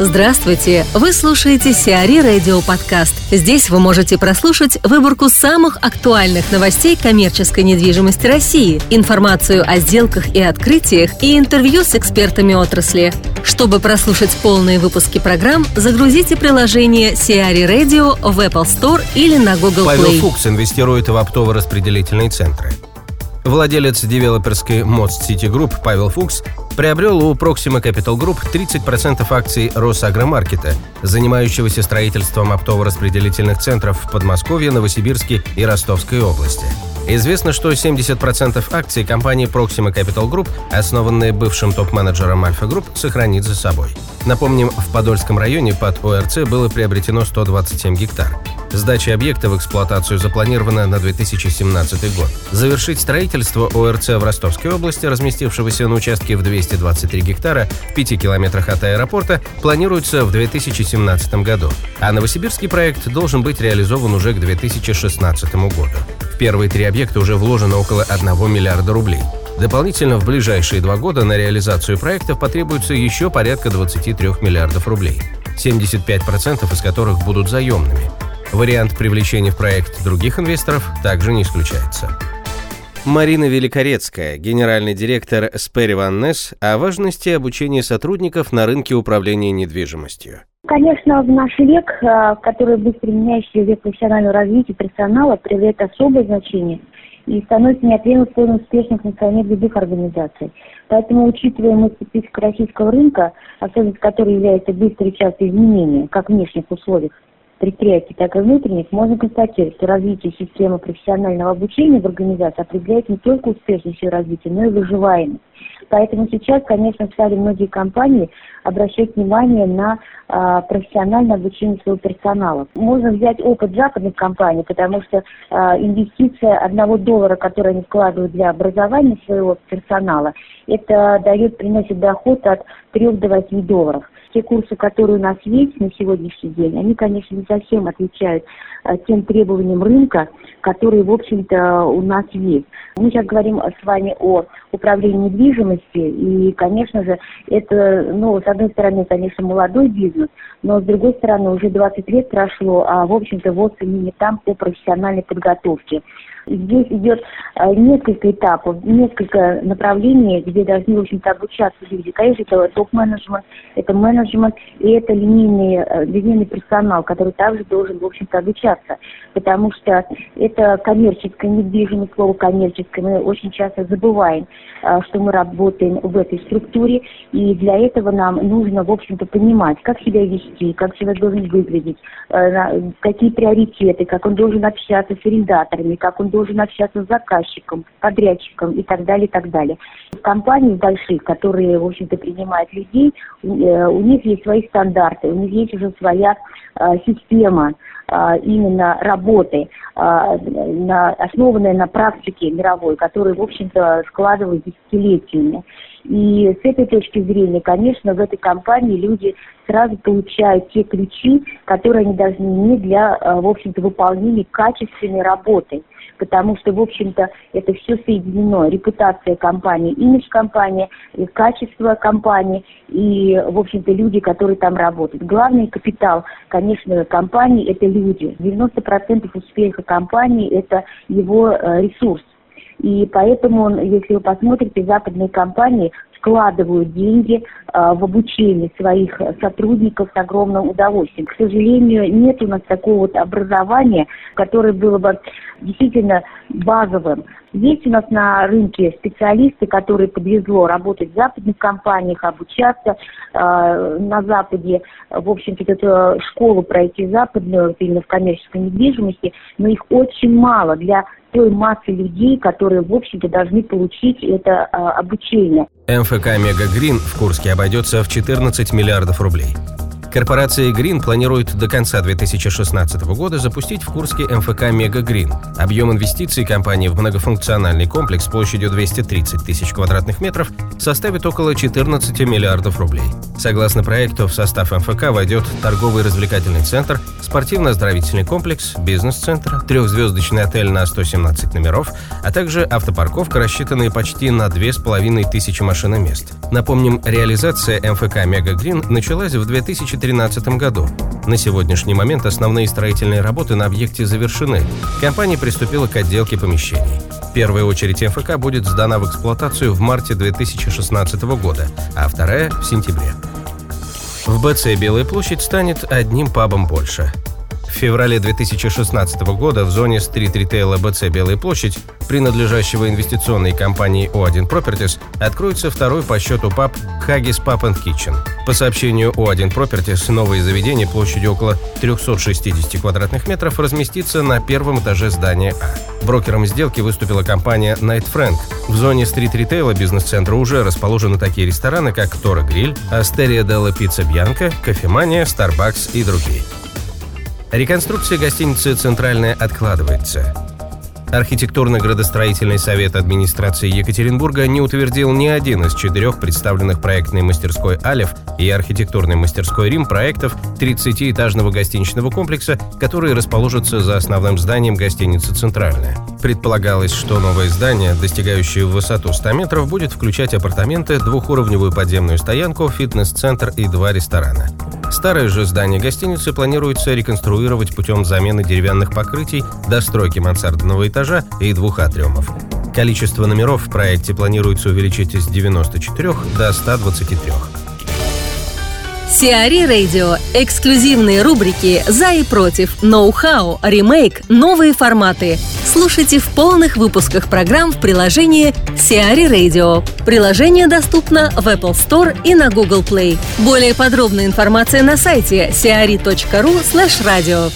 Здравствуйте! Вы слушаете Сиари Радио Подкаст. Здесь вы можете прослушать выборку самых актуальных новостей коммерческой недвижимости России, информацию о сделках и открытиях и интервью с экспертами отрасли. Чтобы прослушать полные выпуски программ, загрузите приложение Сиари Radio в Apple Store или на Google Play. Павел Фукс инвестирует в оптово-распределительные центры. Владелец девелоперской Most City Group Павел Фукс приобрел у Proxima Capital Group 30% акций Росагромаркета, занимающегося строительством оптово-распределительных центров в Подмосковье, Новосибирске и Ростовской области. Известно, что 70% акций компании Proxima Capital Group, основанные бывшим топ-менеджером Альфа Групп, сохранит за собой. Напомним, в Подольском районе под ОРЦ было приобретено 127 гектар. Сдача объекта в эксплуатацию запланирована на 2017 год. Завершить строительство ОРЦ в Ростовской области, разместившегося на участке в 223 гектара в 5 километрах от аэропорта, планируется в 2017 году. А новосибирский проект должен быть реализован уже к 2016 году. В первые три объекта уже вложено около 1 миллиарда рублей. Дополнительно в ближайшие два года на реализацию проектов потребуется еще порядка 23 миллиардов рублей, 75% из которых будут заемными. Вариант привлечения в проект других инвесторов также не исключается. Марина Великорецкая, генеральный директор Сперри Ван Несс, о важности обучения сотрудников на рынке управления недвижимостью. Конечно, в наш век, э, который быстро меняющий век профессионального развития персонала, проявляет особое значение и становится неотъемлемым условием успешных функционирования любых организаций. Поэтому, учитывая мы специфику российского рынка, особенность которой является быстрые частые изменения, как внешних условиях, предприятий, так и внутренних, можно констатировать, что развитие системы профессионального обучения в организации определяет не только успешность ее развития, но и выживаемость. Поэтому сейчас, конечно, стали многие компании обращать внимание на э, профессиональное обучение своего персонала. Можно взять опыт западных компаний, потому что э, инвестиция одного доллара, который они вкладывают для образования своего персонала, это дает, приносит доход от 3 до 8 долларов те курсы, которые у нас есть на сегодняшний день, они, конечно, не совсем отвечают э, тем требованиям рынка, которые, в общем-то, у нас есть. Мы сейчас говорим с вами о управлении недвижимостью, и, конечно же, это, ну, с одной стороны, конечно, молодой бизнес, но, с другой стороны, уже 20 лет прошло, а, в общем-то, вот именно там по профессиональной подготовке. Здесь идет э, несколько этапов, несколько направлений, где должны, в общем-то, обучаться люди. Конечно, это топ-менеджмент, это менеджмент и это линейный, э, линейный персонал, который также должен, в общем-то, обучаться. Потому что это коммерческое недвижимость, слово коммерческое, мы очень часто забываем, э, что мы работаем в этой структуре, и для этого нам нужно, в общем-то, понимать, как себя вести, как человек должен выглядеть, какие приоритеты, как он должен общаться с арендаторами, как он должен общаться с заказчиком, подрядчиком и так далее, и так далее. В компаниях больших, которые, в общем-то, принимают людей, э, у них есть свои стандарты, у них есть уже своя э, система э, именно работы, на, основанная на практике мировой, которая, в общем-то, складывается десятилетиями. И с этой точки зрения, конечно, в этой компании люди сразу получают те ключи, которые они должны иметь для, в общем-то, выполнения качественной работы потому что, в общем-то, это все соединено. Репутация компании, имидж компании, качество компании и, в общем-то, люди, которые там работают. Главный капитал, конечно, компании – это люди. 90% успеха компании – это его э, ресурс. И поэтому, если вы посмотрите, западные компании вкладывают деньги а, в обучение своих сотрудников с огромным удовольствием. К сожалению, нет у нас такого вот образования, которое было бы действительно базовым. Есть у нас на рынке специалисты, которые подвезло работать в западных компаниях, обучаться э, на Западе, в общем-то, эту школу пройти западную, именно в коммерческой недвижимости, но их очень мало для той массы людей, которые, в общем-то, должны получить это э, обучение. МФК «Мега Грин» в Курске обойдется в 14 миллиардов рублей. Корпорация Green планирует до конца 2016 года запустить в Курске МФК Мега Грин. Объем инвестиций компании в многофункциональный комплекс площадью 230 тысяч квадратных метров составит около 14 миллиардов рублей. Согласно проекту, в состав МФК войдет торговый развлекательный центр, спортивно-оздоровительный комплекс, бизнес-центр, трехзвездочный отель на 117 номеров, а также автопарковка, рассчитанная почти на 2500 машиномест. Напомним, реализация МФК Мега Грин началась в 2013 2013 году. На сегодняшний момент основные строительные работы на объекте завершены. Компания приступила к отделке помещений. Первая очередь МФК будет сдана в эксплуатацию в марте 2016 года, а вторая – в сентябре. В БЦ «Белая площадь» станет одним пабом больше. В феврале 2016 года в зоне стрит-ритейла БЦ «Белая площадь», принадлежащего инвестиционной компании O1 Properties, откроется второй по счету паб Haggis Pub and Kitchen. По сообщению O1 Properties, новое заведение площадью около 360 квадратных метров разместится на первом этаже здания А. Брокером сделки выступила компания Night Frank. В зоне стрит-ритейла бизнес-центра уже расположены такие рестораны, как Тора Гриль, Астерия Делла Пицца Бьянка, Кофемания, Starbucks и другие. Реконструкция гостиницы «Центральная» откладывается. Архитектурно-градостроительный совет администрации Екатеринбурга не утвердил ни один из четырех представленных проектной мастерской «Алев» и архитектурной мастерской «Рим» проектов 30-этажного гостиничного комплекса, которые расположатся за основным зданием гостиницы «Центральная». Предполагалось, что новое здание, достигающее высоту 100 метров, будет включать апартаменты, двухуровневую подземную стоянку, фитнес-центр и два ресторана. Старое же здание гостиницы планируется реконструировать путем замены деревянных покрытий, достройки мансардного этажа и двух атриумов. Количество номеров в проекте планируется увеличить с 94 до 123. Сиари Радио. Эксклюзивные рубрики «За и против», «Ноу-хау», «Ремейк», «Новые форматы». Слушайте в полных выпусках программ в приложении Сиари Radio. Приложение доступно в Apple Store и на Google Play. Более подробная информация на сайте siari.ru radio.